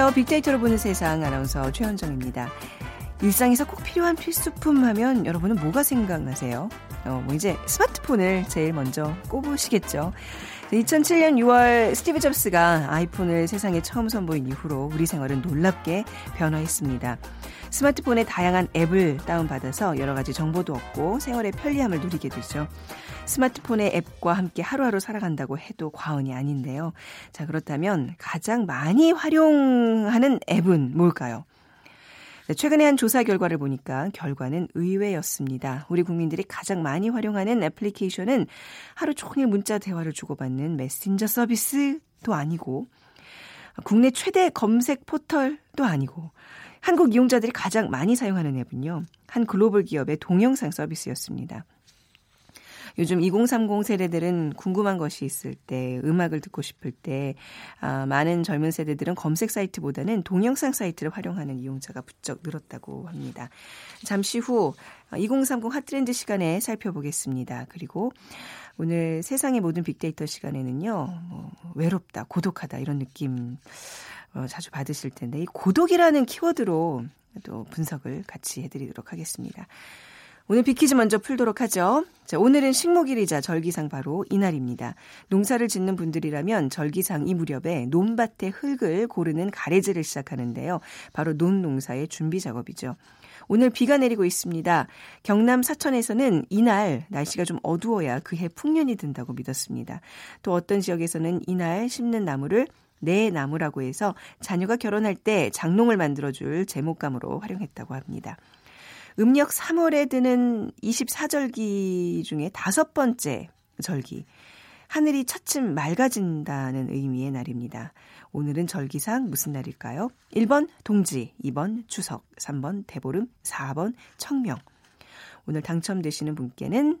안녕하세요. 빅데이터로 보는 세상 아나운서 최현정입니다. 일상에서 꼭 필요한 필수품 하면 여러분은 뭐가 생각나세요? 어, 뭐 이제 스마트폰을 제일 먼저 꼽으시겠죠. 2007년 6월 스티브 잡스가 아이폰을 세상에 처음 선보인 이후로 우리 생활은 놀랍게 변화했습니다. 스마트폰에 다양한 앱을 다운받아서 여러 가지 정보도 얻고 생활의 편리함을 누리게 되죠. 스마트폰의 앱과 함께 하루하루 살아간다고 해도 과언이 아닌데요. 자, 그렇다면 가장 많이 활용하는 앱은 뭘까요? 네, 최근에 한 조사 결과를 보니까 결과는 의외였습니다. 우리 국민들이 가장 많이 활용하는 애플리케이션은 하루 종일 문자 대화를 주고받는 메신저 서비스도 아니고 국내 최대 검색 포털도 아니고 한국 이용자들이 가장 많이 사용하는 앱은요. 한 글로벌 기업의 동영상 서비스였습니다. 요즘 2030 세대들은 궁금한 것이 있을 때, 음악을 듣고 싶을 때, 아, 많은 젊은 세대들은 검색 사이트보다는 동영상 사이트를 활용하는 이용자가 부쩍 늘었다고 합니다. 잠시 후 2030 핫트렌드 시간에 살펴보겠습니다. 그리고 오늘 세상의 모든 빅데이터 시간에는요, 뭐, 외롭다, 고독하다, 이런 느낌, 어, 자주 받으실 텐데, 이 고독이라는 키워드로 또 분석을 같이 해드리도록 하겠습니다. 오늘 비키즈 먼저 풀도록 하죠. 자, 오늘은 식목일이자 절기상 바로 이날입니다. 농사를 짓는 분들이라면 절기상 이 무렵에 논밭의 흙을 고르는 가래질을 시작하는데요. 바로 논농사의 준비 작업이죠. 오늘 비가 내리고 있습니다. 경남 사천에서는 이날 날씨가 좀 어두워야 그해 풍년이 든다고 믿었습니다. 또 어떤 지역에서는 이날 심는 나무를 내 나무라고 해서 자녀가 결혼할 때 장롱을 만들어줄 제목감으로 활용했다고 합니다. 음력 3월에 드는 24절기 중에 다섯 번째 절기. 하늘이 차츰 맑아진다는 의미의 날입니다. 오늘은 절기상 무슨 날일까요? 1번 동지, 2번 추석, 3번 대보름, 4번 청명. 오늘 당첨되시는 분께는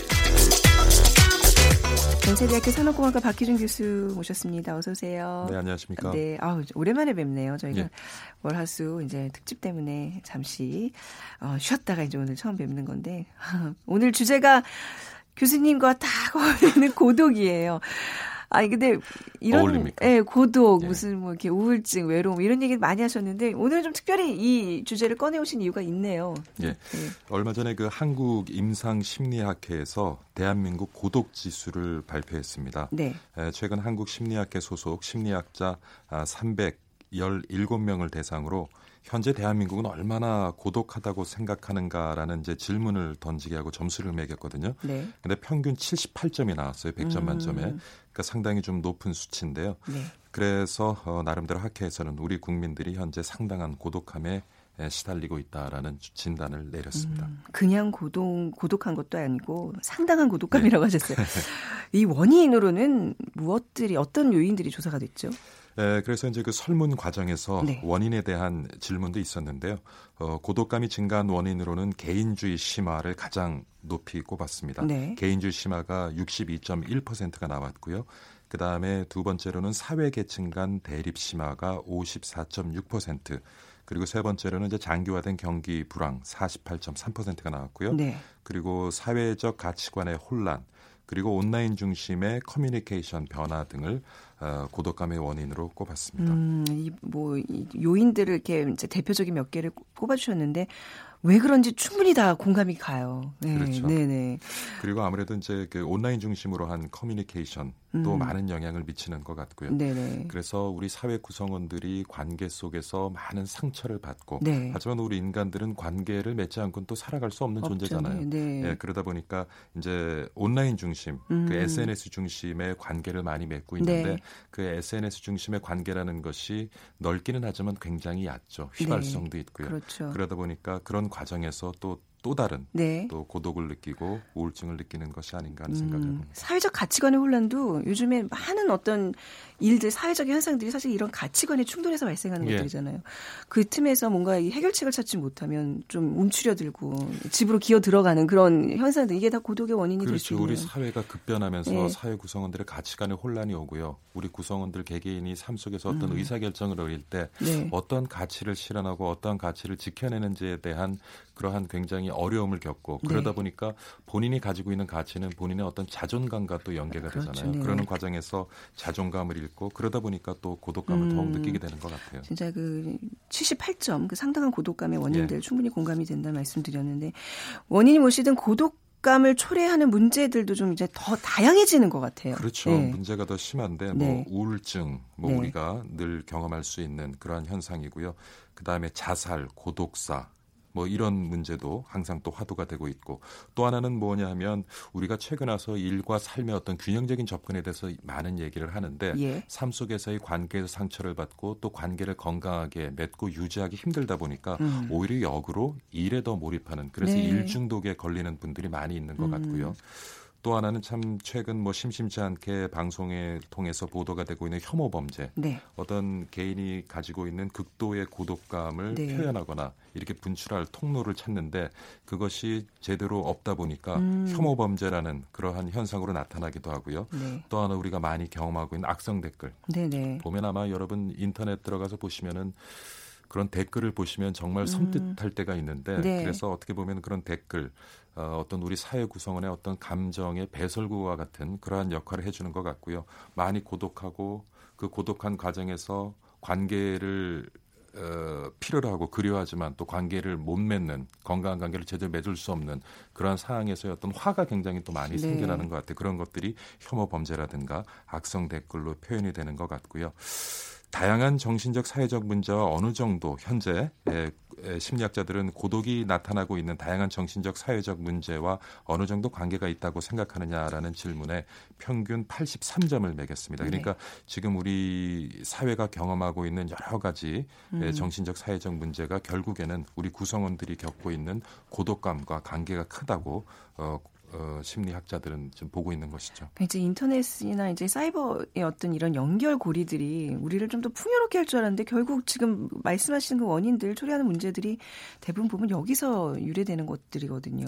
연세대학교 산업공학과 박희준 교수 모셨습니다. 어서 오세요. 네, 안녕하십니까. 네, 아우 오랜만에 뵙네요. 저희가 예. 월화수 이제 특집 때문에 잠시 어, 쉬었다가 이제 오늘 처음 뵙는 건데 오늘 주제가 교수님과 딱 어울리는 고독이에요. 아니 근데 이런 어울립니까? 예, 고독 예. 무슨 뭐 이렇게 우울증, 외로움 이런 얘기 많이 하셨는데 오늘은 좀 특별히 이 주제를 꺼내 오신 이유가 있네요. 예. 예. 얼마 전에 그 한국 임상 심리학회에서 대한민국 고독 지수를 발표했습니다. 네. 예, 최근 한국 심리학회 소속 심리학자 317명을 아, 대상으로 현재 대한민국은 얼마나 고독하다고 생각하는가라는 이제 질문을 던지게 하고 점수를 매겼거든요. 네. 근데 평균 78점이 나왔어요. 100점 음. 만점에. 그러니까 상당히 좀 높은 수치인데요. 네. 그래서 어, 나름대로 학회에서는 우리 국민들이 현재 상당한 고독함에 시달리고 있다라는 진단을 내렸습니다. 음, 그냥 고독 고독한 것도 아니고 상당한 고독감이라고 네. 하셨어요. 이 원인으로는 무엇들이 어떤 요인들이 조사가 됐죠? 에, 그래서 이제 그 설문 과정에서 네. 원인에 대한 질문도 있었는데요. 어, 고독감이 증가한 원인으로는 개인주의 심화를 가장 높이 꼽았습니다. 네. 개인주의 심화가 62.1%가 나왔고요. 그 다음에 두 번째로는 사회 계층 간 대립 심화가 54.6%, 그리고 세 번째로는 이제 장기화된 경기 불황 48.3%가 나왔고요. 네. 그리고 사회적 가치관의 혼란, 그리고 온라인 중심의 커뮤니케이션 변화 등을 어, 고독감의 원인으로 꼽았습니다. 음, 이, 뭐 이 요인들을 이렇게 이제 대표적인 몇 개를 꼽아주셨는데 왜 그런지 충분히 다 공감이 가요. 네, 그렇죠. 네네. 그리고 아무래도 이제 그 온라인 중심으로 한 커뮤니케이션 또 음. 많은 영향을 미치는 것 같고요. 네네. 그래서 우리 사회 구성원들이 관계 속에서 많은 상처를 받고 네. 하지만 우리 인간들은 관계를 맺지 않고는 또 살아갈 수 없는. 존재잖아요. 네. 네. 그러다 보니까 이제 온라인 중심, 그 음. 그 SNS 중심의 관계를 많이 맺고 있는데 네. 그 SNS 중심의 관계라는 것이 넓기는 하지만 굉장히 얕죠. 휘발성도 네. 있고요. 그렇죠. 그러다 보니까 그런 과정에서 또또 다른 네. 또 고독을 느끼고 우울증을 느끼는 것이 아닌가 하는 음, 생각을 합니다. 사회적 가치관의 혼란도 요즘에 많은 어떤 일들, 사회적 현상들이 사실 이런 가치관의 충돌에서 발생하는 예. 것들이잖아요. 그 틈에서 뭔가 이 해결책을 찾지 못하면 좀 움츠려들고 집으로 기어 들어가는 그런 현상들 이게 다 고독의 원인이 그렇죠. 될수 있는. 우리 사회가 급변하면서 예. 사회 구성원들의 가치관의 혼란이 오고요. 우리 구성원들 개개인이 삶 속에서 어떤 음. 의사 결정을 어릴 때 네. 어떤 가치를 실현하고 어떠한 가치를 지켜내는지에 대한 그러한 굉장히 어려움을 겪고 네. 그러다 보니까 본인이 가지고 있는 가치는 본인의 어떤 자존감과 또 연계가 그렇죠. 되잖아요. 네. 그러는 과정에서 자존감을 잃고 그러다 보니까 또 고독감을 음, 더욱 느끼게 되는 것 같아요. 진짜 그 78점 그 상당한 고독감의 원인들 예. 충분히 공감이 된다는 말씀드렸는데 원인이 무엇이든 고독 감을 초래하는 문제들도 좀 이제 더 다양해지는 것 같아요. 그렇죠. 네. 문제가 더 심한데 뭐 네. 우울증, 뭐 네. 우리가 늘 경험할 수 있는 그러한 현상이고요. 그 다음에 자살, 고독사, 뭐 이런 문제도 항상 또 화두가 되고 있고 또 하나는 뭐냐 하면 우리가 최근 와서 일과 삶의 어떤 균형적인 접근에 대해서 많은 얘기를 하는데 예. 삶 속에서의 관계에서 상처를 받고 또 관계를 건강하게 맺고 유지하기 힘들다 보니까 음. 오히려 역으로 일에 더 몰입하는 그래서 네. 일 중독에 걸리는 분들이 많이 있는 것 음. 같고요. 또 하나는 참 최근 뭐 심심치 않게 방송에 통해서 보도가 되고 있는 혐오 범죄. 네. 어떤 개인이 가지고 있는 극도의 고독감을 네. 표현하거나 이렇게 분출할 통로를 찾는데 그것이 제대로 없다 보니까 음. 혐오 범죄라는 그러한 현상으로 나타나기도 하고요. 네. 또 하나 우리가 많이 경험하고 있는 악성 댓글. 네네. 네. 보면 아마 여러분 인터넷 들어가서 보시면은 그런 댓글을 보시면 정말 음. 섬뜩할 때가 있는데 네. 그래서 어떻게 보면 그런 댓글 어, 어떤 우리 사회 구성원의 어떤 감정의 배설구와 같은 그러한 역할을 해주는 것 같고요. 많이 고독하고 그 고독한 과정에서 관계를 어, 필요로 하고 그리워하지만 또 관계를 못 맺는 건강한 관계를 제대로 맺을 수 없는 그러한 상황에서의 어떤 화가 굉장히 또 많이 네. 생겨나는 것 같아요. 그런 것들이 혐오 범죄라든가 악성 댓글로 표현이 되는 것 같고요. 다양한 정신적 사회적 문제와 어느 정도 현재 심리학자들은 고독이 나타나고 있는 다양한 정신적 사회적 문제와 어느 정도 관계가 있다고 생각하느냐라는 질문에 평균 83점을 매겼습니다. 그러니까 네. 지금 우리 사회가 경험하고 있는 여러 가지 음. 정신적 사회적 문제가 결국에는 우리 구성원들이 겪고 있는 고독감과 관계가 크다고 어, 어, 심리학자들은 좀 보고 있는 것이죠. 그러니까 이제 인터넷이나 이제 사이버의 어떤 이런 연결고리들이 우리를 좀 더 풍요롭게 할 줄 알았는데 결국 지금 말씀하시는 그 원인들 초래하는 문제들이 대부분 보면 여기서 유래되는 것들이거든요.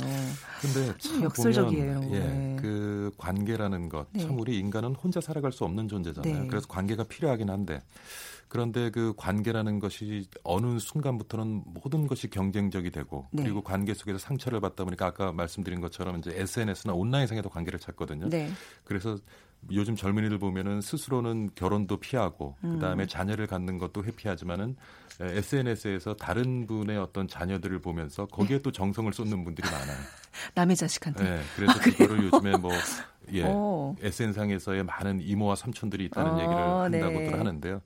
근데 참 역설적이에요. 보면, 예, 네. 그 관계라는 것, 참 네. 우리 인간은 혼자 살아갈 수 없는 존재잖아요. 네. 그래서 관계가 필요하긴 한데 그런데 그 관계라는 것이 어느 순간부터는 모든 것이 경쟁적이 되고 네. 그리고 관계 속에서 상처를 받다 보니까 아까 말씀드린 것처럼 이제 SNS나 온라인상에도 관계를 찾거든요. 네. 그래서 요즘 젊은이들 보면은 스스로는 결혼도 피하고 음. 그다음에 자녀를 갖는 것도 회피하지만은 SNS에서 다른 분의 어떤 자녀들을 보면서 거기에 네. 또 정성을 쏟는 분들이 많아요. 남의 자식한테. 네, 그래서 아, 그거를 요즘에 뭐 예, SN상에서의 많은 이모와 삼촌들이 있다는 어, 얘기를 한다고들 네. 하는데요.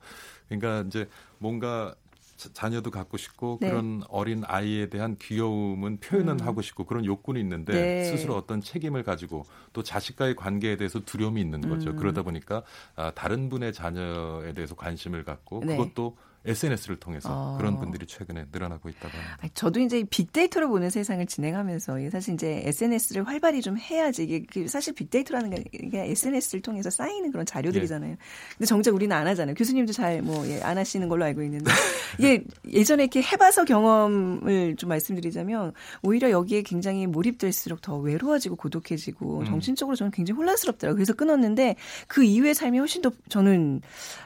그러니까 이제 뭔가 자녀도 갖고 싶고 네. 그런 어린 아이에 대한 귀여움은 표현은 음. 하고 싶고 그런 욕구는 있는데 네. 스스로 어떤 책임을 가지고 또 자식과의 관계에 대해서 두려움이 있는 거죠. 음. 그러다 보니까 아, 다른 분의 자녀에 대해서 관심을 갖고 네. 그것도 SNS를 통해서 어. 그런 분들이 최근에 늘어나고 있다고 합니다. 저도 이제 빅데이터를 보는 세상을 진행하면서 사실 이제 SNS를 활발히 좀 해야지 이게 그 사실 빅데이터라는 게 SNS를 통해서 쌓이는 그런 자료들이잖아요. 예. 근데 정작 우리는 안 하잖아요. 교수님도 잘 뭐안 예, 하시는 걸로 알고 있는데 이게 예전에 이렇게 해봐서 경험을 좀 말씀드리자면 오히려 여기에 굉장히 몰입될수록 더 외로워지고 고독해지고 음. 정신적으로 저는 굉장히 혼란스럽더라고요. 그래서 끊었는데 그 이후의 삶이 훨씬 더 저는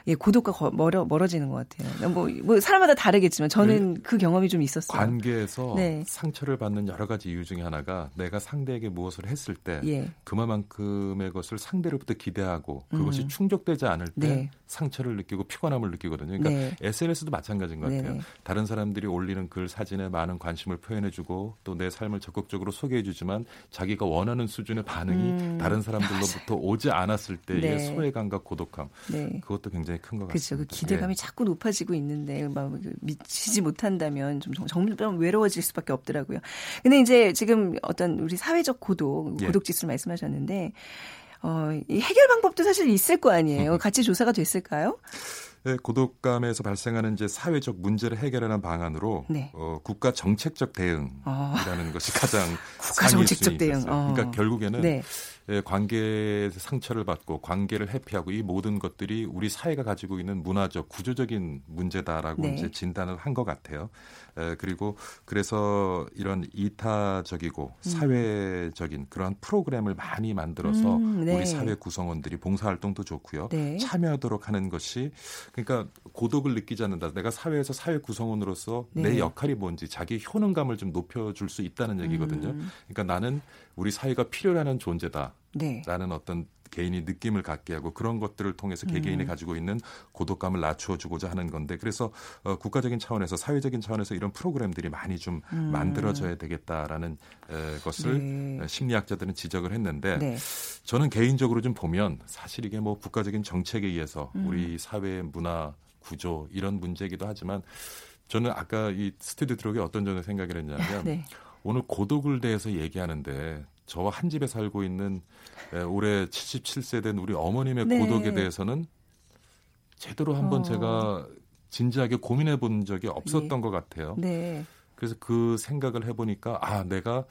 예, 고독과 멀어, 멀어지는 것 같아요. 뭐, 뭐 사람마다 다르겠지만 저는 네. 그 경험이 좀 있었어요. 관계에서 네. 상처를 받는 여러 가지 이유 중에 하나가 내가 상대에게 무엇을 했을 때 예. 그만큼의 것을 상대로부터 기대하고 그것이 음. 충족되지 않을 때 네. 상처를 느끼고 피곤함을 느끼거든요. 그러니까 네. SNS도 마찬가지인 것 같아요. 네. 다른 사람들이 올리는 글 사진에 많은 관심을 표현해주고 또 내 삶을 적극적으로 소개해주지만 자기가 원하는 수준의 반응이 음. 다른 사람들로부터 오지 않았을 때의 네. 소외감과 고독함 그것도 굉장히 큰 것 같습니다. 그렇죠. 그 기대감이 자꾸 높아지고 있는데 막 미치지 못한다면 좀 점점 외로워질 수밖에 없더라고요. 근데 이제 지금 어떤 우리 사회적 고독, 예. 고독 지수를 말씀하셨는데 어, 이 해결 방법도 사실 있을 거 아니에요. 같이 조사가 됐을까요? 네, 고독감에서 발생하는 이제 사회적 문제를 해결하는 방안으로 네. 어, 국가 정책적 대응이라는 어. 것이 가장 국가 정책적 대응. 어. 그러니까 결국에는 네. 예, 관계 상처를 받고 관계를 회피하고 이 모든 것들이 우리 사회가 가지고 있는 문화적 구조적인 문제다라고 네. 이제 진단을 한 것 같아요. 에, 그리고 그래서 이런 이타적이고 음. 사회적인 그런 프로그램을 많이 만들어서 음, 네. 우리 사회 구성원들이 봉사활동도 좋고요. 네. 참여하도록 하는 것이 그러니까 고독을 느끼지 않는다. 내가 사회에서 사회 구성원으로서 내 네. 역할이 뭔지 자기 효능감을 좀 높여줄 수 있다는 얘기거든요. 음. 그러니까 나는 우리 사회가 필요로 하는 존재다. 네. 라는 어떤 개인이 느낌을 갖게 하고 그런 것들을 통해서 개개인이 음. 가지고 있는 고독감을 낮추어 주고자 하는 건데 그래서 어, 국가적인 차원에서 사회적인 차원에서 이런 프로그램들이 많이 좀 음. 만들어져야 되겠다라는 에, 것을 네. 심리학자들은 지적을 했는데 네. 저는 개인적으로 좀 보면 사실 이게 뭐 국가적인 정책에 의해서 음. 우리 사회의 문화 구조 이런 문제이기도 하지만 저는 아까 이 스튜디오 들어오기 어떤 점을 생각을 했냐면 네. 오늘 고독을 대해서 얘기하는데 저와 한 집에 살고 있는 올해 77세 된 우리 어머님의 네. 고독에 대해서는 제대로 한번 어. 제가 진지하게 고민해 본 적이 없었던 네. 것 같아요. 네. 그래서 그 생각을 해보니까 아 내가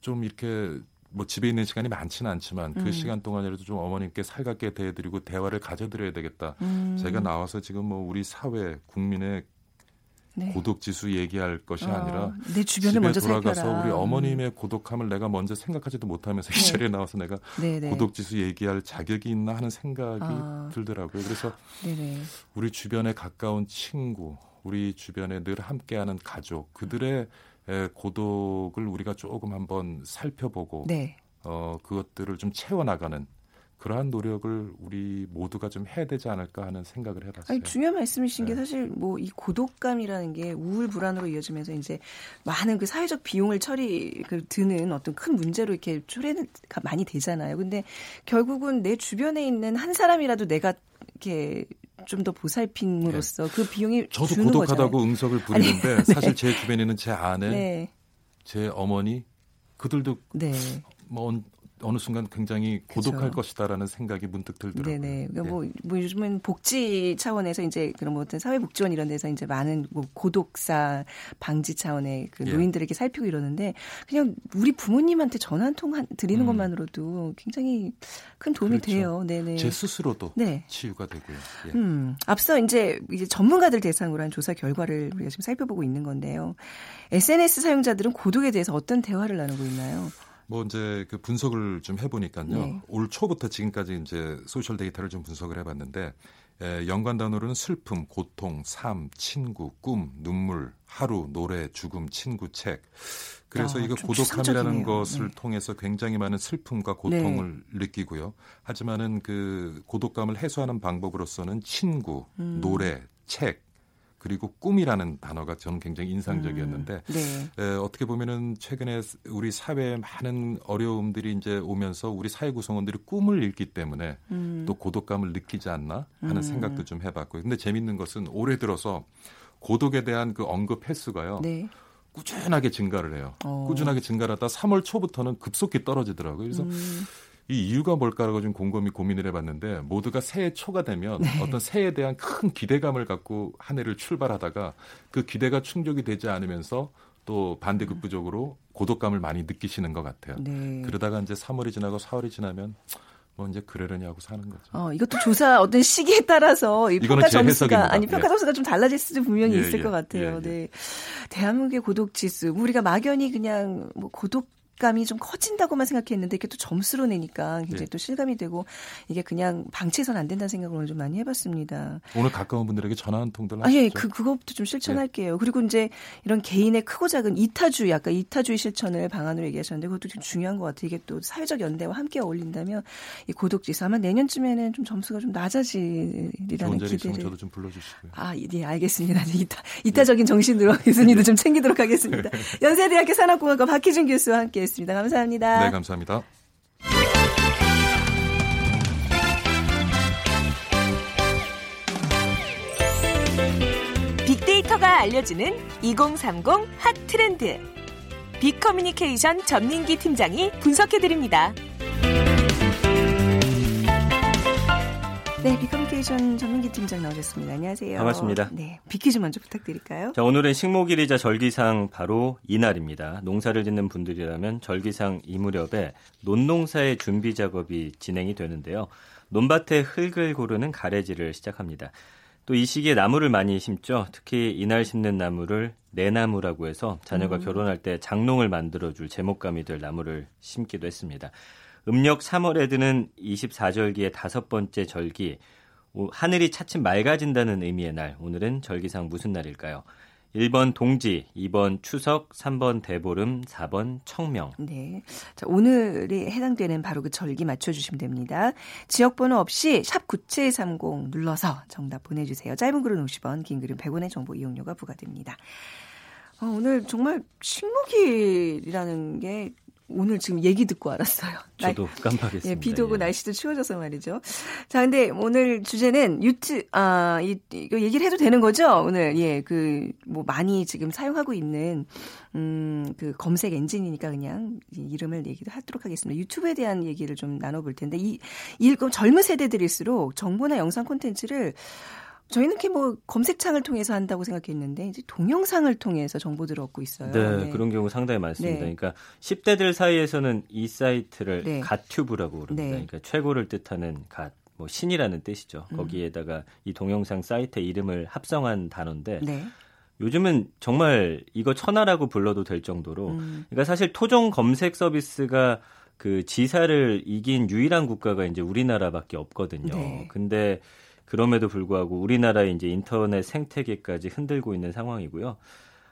좀 이렇게 뭐 집에 있는 시간이 많지는 않지만 그 음. 시간 동안이라도 좀 어머님께 살갑게 대해드리고 대화를 가져드려야 되겠다. 음. 제가 나와서 지금 뭐 우리 사회 국민의 네. 고독 지수 얘기할 것이 어, 아니라 내 주변에 먼저 돌아가서 살펴라. 우리 어머님의 고독함을 내가 먼저 생각하지도 못하면서 네. 이 자리에 나와서 내가 네네. 네. 고독 지수 얘기할 자격이 있나 하는 생각이 아. 들더라고요. 그래서 네네. 우리 주변에 가까운 친구, 우리 주변에 늘 함께하는 가족, 그들의 고독을 우리가 조금 한번 살펴보고 네. 어, 그것들을 좀 채워나가는 그러한 노력을 우리 모두가 좀 해야 되지 않을까 하는 생각을 해봤어요. 아니, 중요한 말씀이신 네. 게 사실 뭐 이 고독감이라는 게 우울 불안으로 이어지면서 이제 많은 그 사회적 비용을 처리 그 드는 어떤 큰 문제로 이렇게 초래가 많이 되잖아요. 근데 결국은 내 주변에 있는 한 사람이라도 내가 이렇게 좀더 보살핌으로써 네. 그 비용이 저도 고독하다고 거잖아요. 응석을 부리는데 아니, 네. 사실 제 주변에 있는 제 아내, 네. 제 어머니 그들도 네. 뭐 어느 순간 굉장히 고독할 그렇죠. 것이다라는 생각이 문득 들더라고요. 네네. 그러니까 예. 뭐, 뭐 요즘은 복지 차원에서 이제 그런 뭐 어떤 사회복지원 이런 데서 이제 많은 뭐 고독사 방지 차원의 그 예. 노인들에게 살피고 이러는데 그냥 우리 부모님한테 전화 한 통 드리는 음. 것만으로도 굉장히 큰 도움이 그렇죠. 돼요. 네네. 제 스스로도 네. 치유가 되고요. 예. 음, 앞서 이제 이제 전문가들 대상으로 한 조사 결과를 우리가 지금 살펴보고 있는 건데요. SNS 사용자들은 고독에 대해서 어떤 대화를 나누고 있나요? 뭐 이제 그 분석을 좀 해보니까요. 네. 올 초부터 지금까지 이제 social 데이터를 좀 분석을 해봤는데 에, 연관 단어로는 슬픔, 고통, 삶, 친구, 꿈, 눈물, 하루, 노래, 죽음, 친구, 책. 그래서 아, 이거 고독함이라는 것을 네. 통해서 굉장히 많은 슬픔과 고통을 네. 느끼고요. 하지만은 그 고독감을 해소하는 방법으로서는 친구, 음. 노래, 책, 그리고 꿈이라는 단어가 저는 굉장히 인상적이었는데 음, 네. 에, 어떻게 보면은 최근에 우리 사회에 많은 어려움들이 이제 오면서 우리 사회 구성원들이 꿈을 잃기 때문에 음. 또 고독감을 느끼지 않나 하는 음. 생각도 좀 해봤고요. 근데 재밌는 것은 올해 들어서 고독에 대한 그 언급 횟수가요. 네. 꾸준하게 증가를 해요. 어. 꾸준하게 증가를 하다 3월 초부터는 급속히 떨어지더라고요. 그래서 음. 이 이유가 뭘까라고 좀 곰곰이 고민을 해봤는데 모두가 새해 초가 되면 네. 어떤 새해에 대한 큰 기대감을 갖고 한 해를 출발하다가 그 기대가 충족이 되지 않으면서 또 반대급부적으로 고독감을 많이 느끼시는 것 같아요. 네. 그러다가 이제 3월이 지나고 4월이 지나면 뭐 이제 그러려니 하고 사는 거죠. 어, 이것도 조사 어떤 시기에 따라서 이 평가 점수가 아니 평가 예. 점수가 좀 달라질 수도 분명히 예, 있을 예, 것 같아요. 예, 예. 네. 대한민국의 고독 지수 우리가 막연히 그냥 뭐 고독 감이 좀 커진다고만 생각했는데 이게 렇또 점수로 내니까 굉장히 네. 또 실감이 되고 이게 그냥 방치해서는 안 된다는 생각을 오늘 좀 많이 해봤습니다. 오늘 가까운 분들에게 전화 한 통들 아, 예, 그 그것도 좀 실천할게요. 네. 그리고 이제 이런 개인의 크고 작은 이타주의, 아까 이타주의 실천을 방안으로 얘기하셨는데 그것도 좀 중요한 것 같아요. 이게 또 사회적 연대와 함께 어울린다면 이 고독지수 아마 내년쯤에는 좀 점수가 좀 낮아지리라는 기대를. 저도 좀 불러주시고요. 아, 예, 알겠습니다. 이타, 이타적인 정신으로 교수님도 좀 챙기도록 하겠습니다. 연세대학교 산업공학과 박희준 교수와 함께 알겠습니다. 감사합니다. 네, 감사합니다. 빅데이터가 알려주는 2030 핫 트렌드. 빅커뮤니케이션 전민기 팀장이 분석해드립니다. 네, 빅커뮤니케이션 전민기 팀장 나오셨습니다. 안녕하세요. 반갑습니다. 네, 빅퀴즈 먼저 부탁드릴까요? 자, 오늘은 식목일이자 절기상 바로 이날입니다. 농사를 짓는 분들이라면 절기상 이 무렵에 논농사의 준비 작업이 진행이 되는데요. 논밭에 흙을 고르는 가래질을 시작합니다. 또 이 시기에 나무를 많이 심죠. 특히 이날 심는 나무를 내나무라고 해서 자녀가 음. 결혼할 때 장롱을 만들어줄 제목감이 될 나무를 심기도 했습니다. 음력 3월에 드는 24절기의 다섯 번째 절기, 하늘이 차츰 맑아진다는 의미의 날. 오늘은 절기상 무슨 날일까요? 1번 동지, 2번 추석, 3번 대보름, 4번 청명. 네. 자, 오늘이 해당되는 바로 그 절기 맞춰주시면 됩니다. 지역번호 없이 샵9730 눌러서 정답 보내주세요. 짧은 글은 50원, 긴 글은 100원의 정보 이용료가 부과됩니다. 어, 오늘 정말 식목일이라는 게 오늘 지금 얘기 듣고 알았어요. 저도 깜빡했습니다. 예, 비도 오고 예. 날씨도 추워져서 말이죠. 자, 근데 오늘 주제는 유튜 아, 이, 이거 얘기를 해도 되는 거죠? 오늘 예, 그 뭐 많이 지금 사용하고 있는 음, 그 검색 엔진이니까 그냥 이름을 얘기도 하도록 하겠습니다. 유튜브에 대한 얘기를 좀 나눠 볼 텐데 이, 이 젊은 세대들일수록 정보나 영상 콘텐츠를 저희는 이렇게 뭐 검색창을 통해서 한다고 생각했는데 이제 동영상을 통해서 정보들을 얻고 있어요. 네, 네. 그런 경우 상당히 많습니다. 네. 그러니까 10대들 사이에서는 이 사이트를 네. 갓튜브라고 부릅니다. 네. 그러니까 최고를 뜻하는 갓, 뭐 신이라는 뜻이죠. 음. 거기에다가 이 동영상 사이트 이름을 합성한 단어인데 네. 요즘은 정말 이거 천하라고 불러도 될 정도로 음. 그러니까 사실 토종 검색 서비스가 그 지사를 이긴 유일한 국가가 이제 우리나라밖에 없거든요. 네. 근데 그럼에도 불구하고 우리나라의 이제 인터넷 생태계까지 흔들고 있는 상황이고요.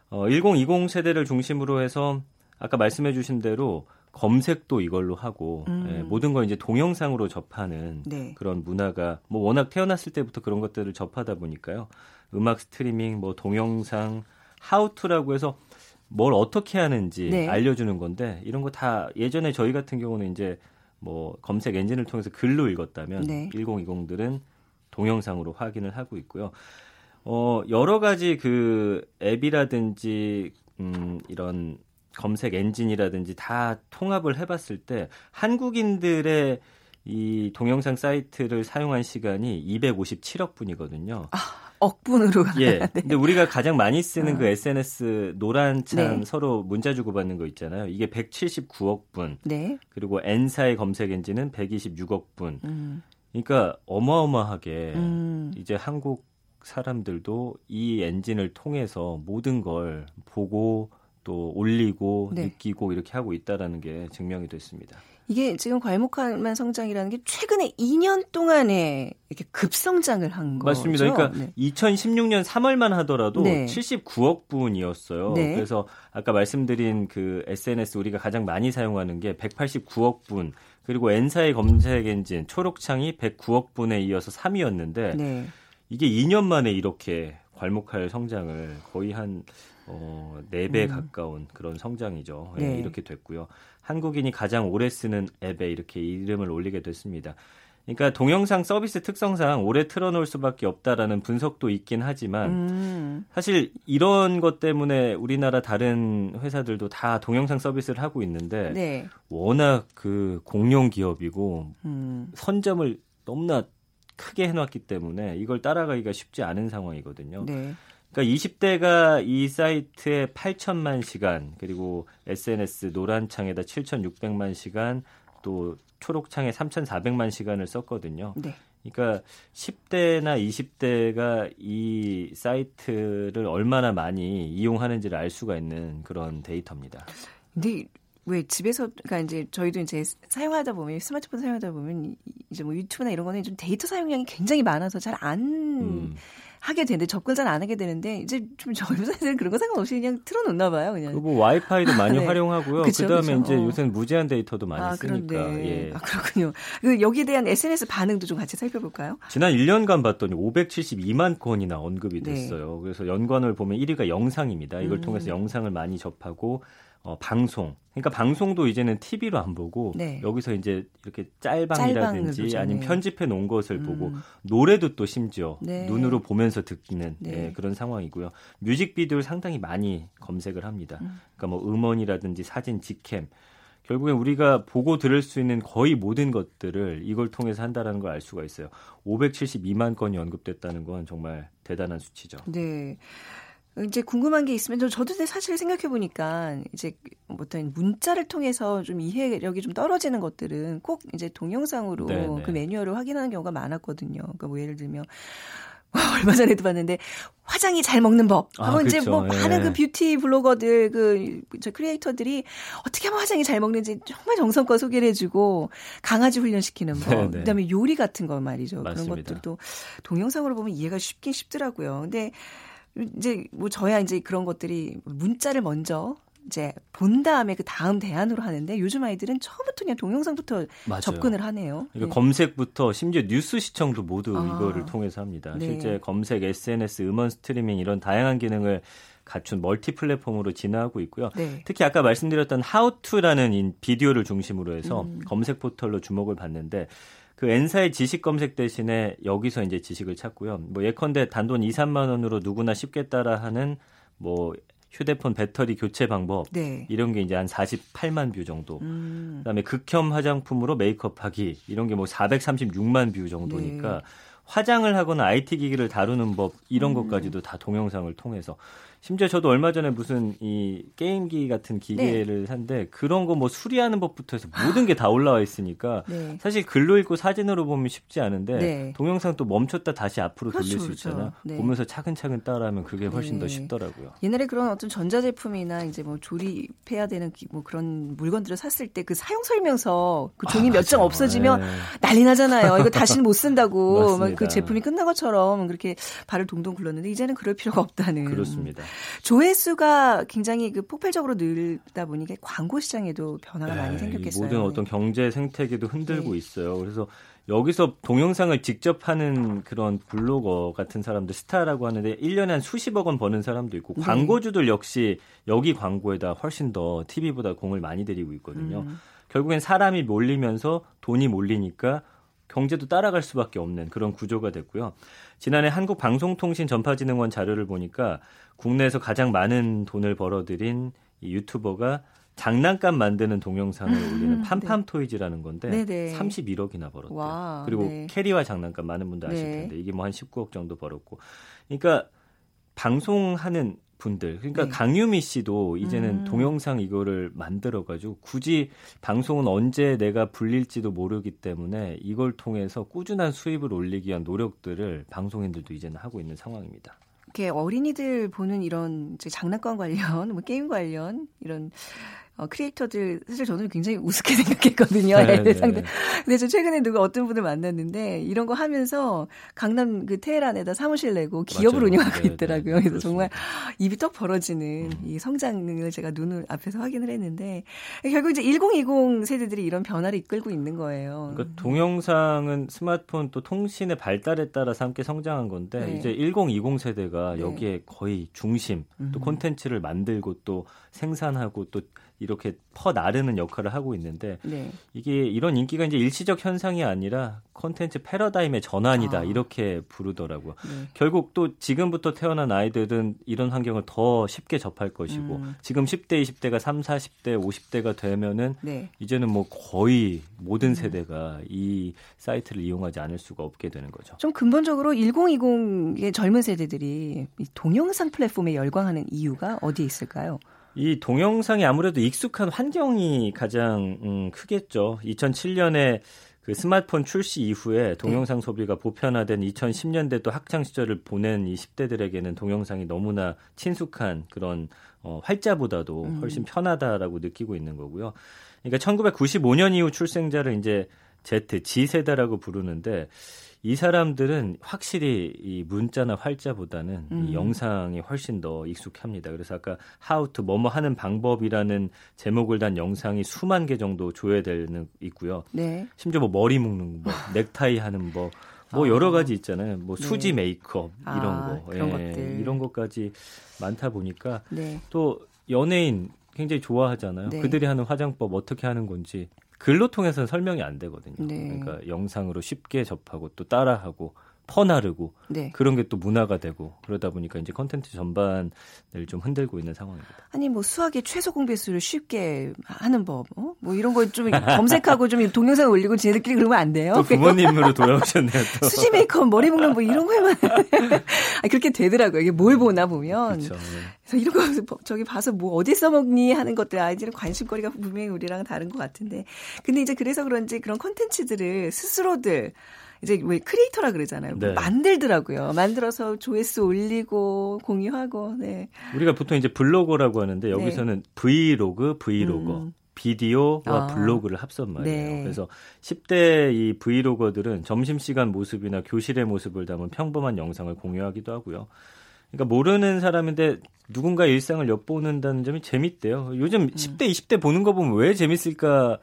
어, 1020 세대를 중심으로 해서 아까 말씀해 주신 대로 검색도 이걸로 하고 음. 예, 모든 걸 이제 동영상으로 접하는 네. 그런 문화가 뭐 워낙 태어났을 때부터 그런 것들을 접하다 보니까요. 음악 스트리밍, 뭐 동영상, how to라고 해서 뭘 어떻게 하는지 네. 알려주는 건데 이런 거 다 예전에 저희 같은 경우는 이제 뭐 검색 엔진을 통해서 글로 읽었다면 네. 1020들은 동영상으로 확인을 하고 있고요. 어, 여러 가지 그 앱이라든지 음, 이런 검색 엔진이라든지 다 통합을 해봤을 때 한국인들의 이 동영상 사이트를 사용한 시간이 257억 분이거든요. 아, 억 분으로. 예. 네. 근데 우리가 가장 많이 쓰는 그 아. 그 SNS 노란 창 네. 서로 문자 주고받는 거 있잖아요. 이게 179억 분. 네. 그리고 N사의 검색 엔진은 126억 분. 음. 그러니까 어마어마하게 음. 이제 한국 사람들도 이 엔진을 통해서 모든 걸 보고 또 올리고 네. 느끼고 이렇게 하고 있다라는 게 증명이 됐습니다. 이게 지금 괄목한 성장이라는 게 최근에 2년 동안에 이렇게 급성장을 한 거죠. 맞습니다. 그러니까 네. 2016년 3월만 하더라도 네. 79억 분이었어요. 네. 그래서 아까 말씀드린 그 SNS 우리가 가장 많이 사용하는 게 189억 분. 그리고 N사의 검색 엔진 초록창이 109억 분에 이어서 3위였는데 네. 이게 2년 만에 이렇게 괄목할 성장을 거의 한 어, 4배 음. 가까운 그런 성장이죠. 네. 네, 이렇게 됐고요. 한국인이 가장 오래 쓰는 앱에 이렇게 이름을 올리게 됐습니다. 그러니까 동영상 서비스 특성상 오래 틀어놓을 수밖에 없다라는 분석도 있긴 하지만 음. 사실 이런 것 때문에 우리나라 다른 회사들도 다 동영상 서비스를 하고 있는데 네. 워낙 그 공룡 기업이고 음. 선점을 너무나 크게 해놨기 때문에 이걸 따라가기가 쉽지 않은 상황이거든요. 네. 그러니까 20대가 이 사이트에 8천만 시간 그리고 SNS 노란창에다 7,600만 시간 또 초록창에 3,400만 시간을 썼거든요. 네. 그러니까 10대나 20대가 이 사이트를 얼마나 많이 이용하는지를 알 수가 있는 그런 데이터입니다. 근데 왜 집에서 그러니까 이제 저희도 이제 사용하다 보면 스마트폰 사용하다 보면 이제 뭐 유튜브나 이런 거는 좀 데이터 사용량이 굉장히 많아서 잘안 음. 하게 되는데 접근 잘 안 하게 되는데 이제 좀 젊은 사람들은 그런 거 상관없이 그냥 틀어놓나 봐요. 그냥. 그리고 와이파이도 많이 네. 활용하고요. 그 다음에 이제 어. 요새는 무제한 데이터도 많이 아, 쓰니까. 예. 아 그렇군요. 그 여기에 대한 SNS 반응도 좀 같이 살펴볼까요? 지난 1년간 봤더니 572만 건이나 언급이 네. 됐어요. 네. 그래서 연관을 보면 1위가 영상입니다. 이걸 음. 통해서 영상을 많이 접하고 어, 방송. 그러니까 방송도 이제는 TV로 안 보고 네. 여기서 이제 이렇게 짤방이라든지 아니면 편집해 놓은 것을 음. 보고 노래도 또 심지어 네. 눈으로 보면서 듣기는 네. 네, 그런 상황이고요. 뮤직비디오를 상당히 많이 검색을 합니다. 음. 그러니까 뭐 음원이라든지 사진, 직캠 결국엔 우리가 보고 들을 수 있는 거의 모든 것들을 이걸 통해서 한다라는 걸 알 수가 있어요. 572만 건이 언급됐다는 건 정말 대단한 수치죠. 네. 이제 궁금한 게 있으면 저도 사실 생각해 보니까 이제 어떤 문자를 통해서 좀 이해력이 좀 떨어지는 것들은 꼭 이제 동영상으로 네네. 그 매뉴얼을 확인하는 경우가 많았거든요. 그러니까 뭐 예를 들면 얼마 전에도 봤는데 화장이 잘 먹는 법. 아, 하고 이제 뭐 예. 많은 그 뷰티 블로거들 그 저 크리에이터들이 어떻게 하면 화장이 잘 먹는지 정말 정성껏 소개를 해주고 강아지 훈련시키는 법. 네네. 그다음에 요리 같은 거 말이죠. 맞습니다. 그런 것들도 동영상으로 보면 이해가 쉽긴 쉽더라고요. 근데 이제 뭐 저야 이제 그런 것들이 문자를 먼저 이제 본 다음에 그 다음 대안으로 하는데 요즘 아이들은 처음부터 그냥 동영상부터 맞아요. 접근을 하네요. 그러니까 네. 검색부터 심지어 뉴스 시청도 모두 아. 이거를 통해서 합니다. 네. 실제 검색, SNS, 음원 스트리밍 이런 다양한 기능을 갖춘 multi 플랫폼으로 진화하고 있고요. 네. 특히 아까 말씀드렸던 how to라는 비디오를 중심으로 해서 음. 검색 포털로 주목을 받는데 그 N사의 지식 검색 대신에 여기서 이제 지식을 찾고요. 뭐 예컨대 단돈 2, 3만 원으로 누구나 쉽게 따라하는 뭐 휴대폰 배터리 교체 방법 네. 이런 게 이제 한 48만 view 정도. 음. 그다음에 극혐 화장품으로 메이크업하기 이런 게 뭐 436만 view 정도니까 네. 화장을 하거나 IT 기기를 다루는 법 이런 음. 것까지도 다 동영상을 통해서 심지어 저도 얼마 전에 무슨 이 게임기 같은 기계를 네. 샀는데 그런 거 뭐 수리하는 법부터 해서 모든 게 다 올라와 있으니까 네. 사실 글로 읽고 사진으로 보면 쉽지 않은데 네. 동영상 또 멈췄다 다시 앞으로 그렇죠, 돌릴 수 그렇죠. 있잖아. 네. 보면서 차근차근 따라하면 그게 훨씬 더 네. 쉽더라고요. 옛날에 그런 어떤 전자제품이나 이제 뭐 조립해야 되는 뭐 그런 물건들을 샀을 때 그 사용 설명서 그 종이 아, 몇장 없어지면 네. 난리 나잖아요. 이거 다시는 못 쓴다고 그 제품이 끝난 것처럼 그렇게 발을 동동 굴렀는데 이제는 그럴 필요가 없다는. 그렇습니다. 조회수가 굉장히 그 폭발적으로 늘다 보니까 광고 시장에도 변화가 네, 많이 생겼겠어요. 모든 어떤 경제 생태계도 흔들고 네. 있어요. 그래서 여기서 동영상을 직접 하는 그런 블로거 같은 사람들 스타라고 하는데 1년에 한 수십억 원 버는 사람도 있고 네. 광고주들 역시 여기 광고에다 훨씬 더 TV보다 공을 많이 들이고 있거든요. 음. 결국엔 사람이 몰리면서 돈이 몰리니까 경제도 따라갈 수밖에 없는 그런 구조가 됐고요. 지난해 한국방송통신 전파진흥원 자료를 보니까 국내에서 가장 많은 돈을 벌어들인 이 유튜버가 장난감 만드는 동영상을 음, 올리는 팜팜 토이즈라는 네. 건데 네네. 31억이나 벌었대요. 와, 그리고 네. 캐리와 장난감 많은 분들 아실 네. 텐데 이게 뭐 한 19억 정도 벌었고. 그러니까 방송하는 분들 그러니까 네. 강유미 씨도 이제는 음. 동영상 이거를 만들어 가지고 굳이 방송은 언제 내가 불릴지도 모르기 때문에 이걸 통해서 꾸준한 수입을 올리기 위한 노력들을 방송인들도 이제는 하고 있는 상황입니다. 이렇게 어린이들 보는 이런 장난감 관련, 뭐 게임 관련 이런 어, 크리에이터들 사실 저는 굉장히 우습게 생각했거든요. 네, 네. 상대. 근데 저 최근에 누가 어떤 분을 만났는데 이런 거 하면서 강남 그 테헤란에다 사무실 내고 기업을 맞아요. 운영하고 네, 있더라고요. 네, 그래서 정말 입이 떡 벌어지는 음. 이 성장을 제가 눈을 앞에서 확인을 했는데 결국 이제 1020 세대들이 이런 변화를 이끌고 있는 거예요. 그러니까 동영상은 스마트폰 또 통신의 발달에 따라서 함께 성장한 건데 네. 이제 1020 세대가 네. 여기에 거의 중심 또 음. 콘텐츠를 만들고 또 생산하고 또 이렇게 퍼 나르는 역할을 하고 있는데 네. 이게 이런 인기가 이제 일시적 현상이 아니라 콘텐츠 패러다임의 전환이다 아. 이렇게 부르더라고요. 네. 결국 또 지금부터 태어난 아이들은 이런 환경을 더 쉽게 접할 것이고 음. 지금 10대, 20대가 3, 40대, 50대가 되면은 네. 이제는 뭐 거의 모든 음. 세대가 이 사이트를 이용하지 않을 수가 없게 되는 거죠. 좀 근본적으로 1020의 젊은 세대들이 동영상 플랫폼에 열광하는 이유가 어디에 있을까요? 이 동영상이 아무래도 익숙한 환경이 가장 음, 크겠죠. 2007년에 그 스마트폰 출시 이후에 동영상 네. 소비가 보편화된 2010년대 또 학창 시절을 보낸 이 10대들에게는 동영상이 너무나 친숙한 그런 어, 활자보다도 음. 훨씬 편하다라고 느끼고 있는 거고요. 그러니까 1995년 이후 출생자를 이제 Z, G세대라고 부르는데 이 사람들은 확실히 이 문자나 활자보다는 음. 이 영상이 훨씬 더 익숙합니다. 그래서 아까 how to 뭐뭐 하는 방법이라는 제목을 단 영상이 수만 개 정도 조회되는 있고요. 네. 심지어 뭐 머리 묶는 법, 넥타이 하는 법, 뭐 아. 여러 가지 있잖아요. 뭐 네. 수지 네. 메이크업 이런 아, 거, 예, 것들. 이런 것까지 많다 보니까 네. 또 연예인 굉장히 좋아하잖아요. 네. 그들이 하는 화장법 어떻게 하는 건지 글로 통해서는 설명이 안 되거든요. 네. 그러니까 영상으로 쉽게 접하고 또 따라하고 퍼나르고 네. 그런 게 또 문화가 되고 그러다 보니까 이제 컨텐츠 전반을 좀 흔들고 있는 상황입니다. 아니 뭐 수학의 최소 공배수를 쉽게 하는 법, 어? 뭐 이런 거 좀 검색하고 좀 동영상 올리고 지네들끼리 그러면 안 돼요? 또 부모님으로 돌아오셨네요. 또. 수지 메이크업, 머리 묶는 뭐 이런 거에만 아, 그렇게 되더라고요. 이게 뭘 보나 보면. 네. 그래서 이런 거 저기 봐서 뭐 어디 써먹니 하는 것들 아이들은 관심거리가 분명히 우리랑 다른 것 같은데. 근데 이제 그래서 그런지 그런 콘텐츠들을 스스로들 이제 왜 creator라 그러잖아요. 네. 만들더라고요. 만들어서 조회수 올리고 공유하고. 네. 우리가 보통 이제 블로거라고 하는데 네. 여기서는 네. vlog, vlogger. 음. 비디오와 아. 블로그를 합친 말이에요. 네. 그래서 10대 이 vlogger들은 점심시간 모습이나 교실의 모습을 담은 평범한 영상을 공유하기도 하고요. 그러니까 모르는 사람인데 누군가 일상을 엿보는다는 점이 재밌대요. 요즘 음. 10대, 20대 보는 거 보면 왜 재밌을까?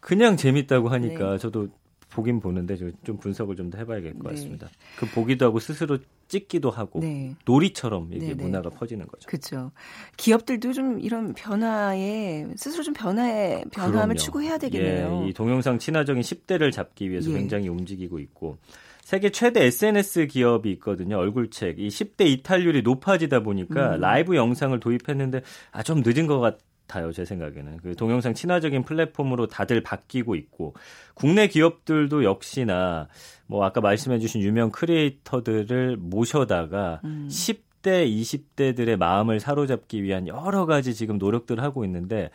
그냥 재밌다고 하니까 네. 저도 보긴 보는데 좀 분석을 좀 더 해봐야 될 것 같습니다. 네. 그 보기도 하고 스스로 찍기도 하고 네. 놀이처럼 이게 네, 네. 문화가 퍼지는 거죠. 그렇죠. 기업들도 좀 이런 변화에 스스로 좀 변화에 변화함을 그럼요. 추구해야 되겠네요. 예, 이 동영상 친화적인 10대를 잡기 위해서 예. 굉장히 움직이고 있고 세계 최대 SNS 기업이 있거든요. 얼굴책. 이 10대 이탈률이 높아지다 보니까 음. 라이브 영상을 도입했는데 아 좀 늦은 것 같. 같아요, 제 생각에는. 그 동영상 친화적인 플랫폼으로 다들 바뀌고 있고, 국내 기업들도 역시나, 뭐, 아까 말씀해주신 유명 크리에이터들을 모셔다가, 음. 10대, 20대들의 마음을 사로잡기 위한 여러 가지 지금 노력들을 하고 있는데,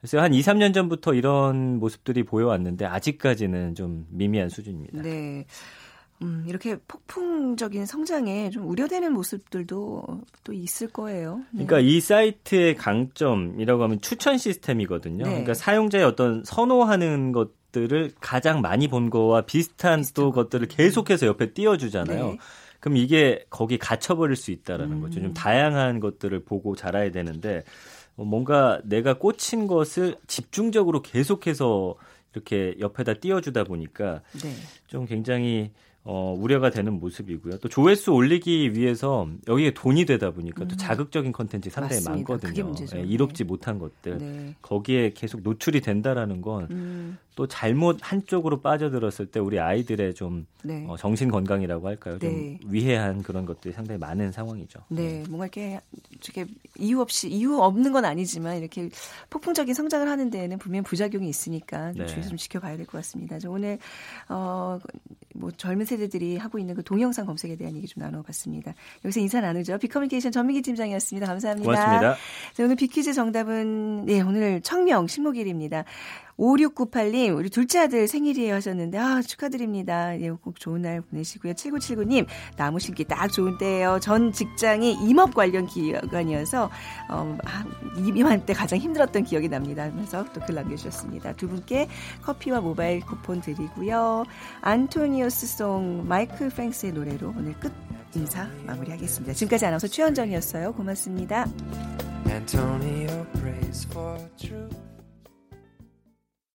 그래서 한 2, 3년 전부터 이런 모습들이 보여왔는데, 아직까지는 좀 미미한 수준입니다. 네. 음, 이렇게 폭풍적인 성장에 좀 우려되는 모습들도 또 있을 거예요. 네. 그러니까 이 사이트의 강점이라고 하면 추천 시스템이거든요. 네. 그러니까 사용자의 어떤 선호하는 것들을 가장 많이 본 거와 비슷한 또 것들을 계속해서 옆에 띄워주잖아요. 네. 그럼 이게 거기 갇혀버릴 수 있다라는 음. 거죠. 좀 다양한 것들을 보고 자라야 되는데 뭔가 내가 꽂힌 것을 집중적으로 계속해서 이렇게 옆에다 띄워주다 보니까 네. 좀 굉장히 어, 우려가 되는 모습이고요. 또 조회수 올리기 위해서 여기에 돈이 되다 보니까 음. 또 자극적인 컨텐츠 상당히 맞습니다. 많거든요. 예, 이롭지 네. 못한 것들. 네. 거기에 계속 노출이 된다라는 건 또 음. 잘못 한쪽으로 빠져들었을 때 우리 아이들의 좀 네. 어, 정신 건강이라고 할까요? 좀 네. 위해한 그런 것들이 상당히 많은 상황이죠. 네, 뭔가 이렇게 이렇게 이유 없이 이유 없는 건 아니지만 이렇게 폭풍적인 성장을 하는 데에는 분명 부작용이 있으니까 좀 네. 주의해서 좀 지켜봐야 될 것 같습니다. 오늘 어, 뭐 젊은 세대들이 하고 있는 그 동영상 검색에 대한 얘기 좀 나눠봤습니다. 여기서 인사 나누죠. 비커뮤니케이션 전민기 팀장이었습니다. 감사합니다. 고맙습니다. 자, 오늘 비퀴즈 정답은 네 오늘 청명 신목일입니다. 5698님, 우리 둘째 아들 생일이에요 하셨는데, 아, 축하드립니다. 예, 꼭 좋은 날 보내시고요. 7979님, 나무 심기 딱 좋은 때예요. 전 직장이 임업 관련 기관이어서, 어, 아, 이맘때 가장 힘들었던 기억이 납니다. 하면서 또 글 남겨주셨습니다. 두 분께 커피와 모바일 쿠폰 드리고요. 안토니오스 송 마이클 프랭스의 노래로 오늘 끝 인사 마무리하겠습니다. 지금까지 아나운서 최현정이었어요. 고맙습니다.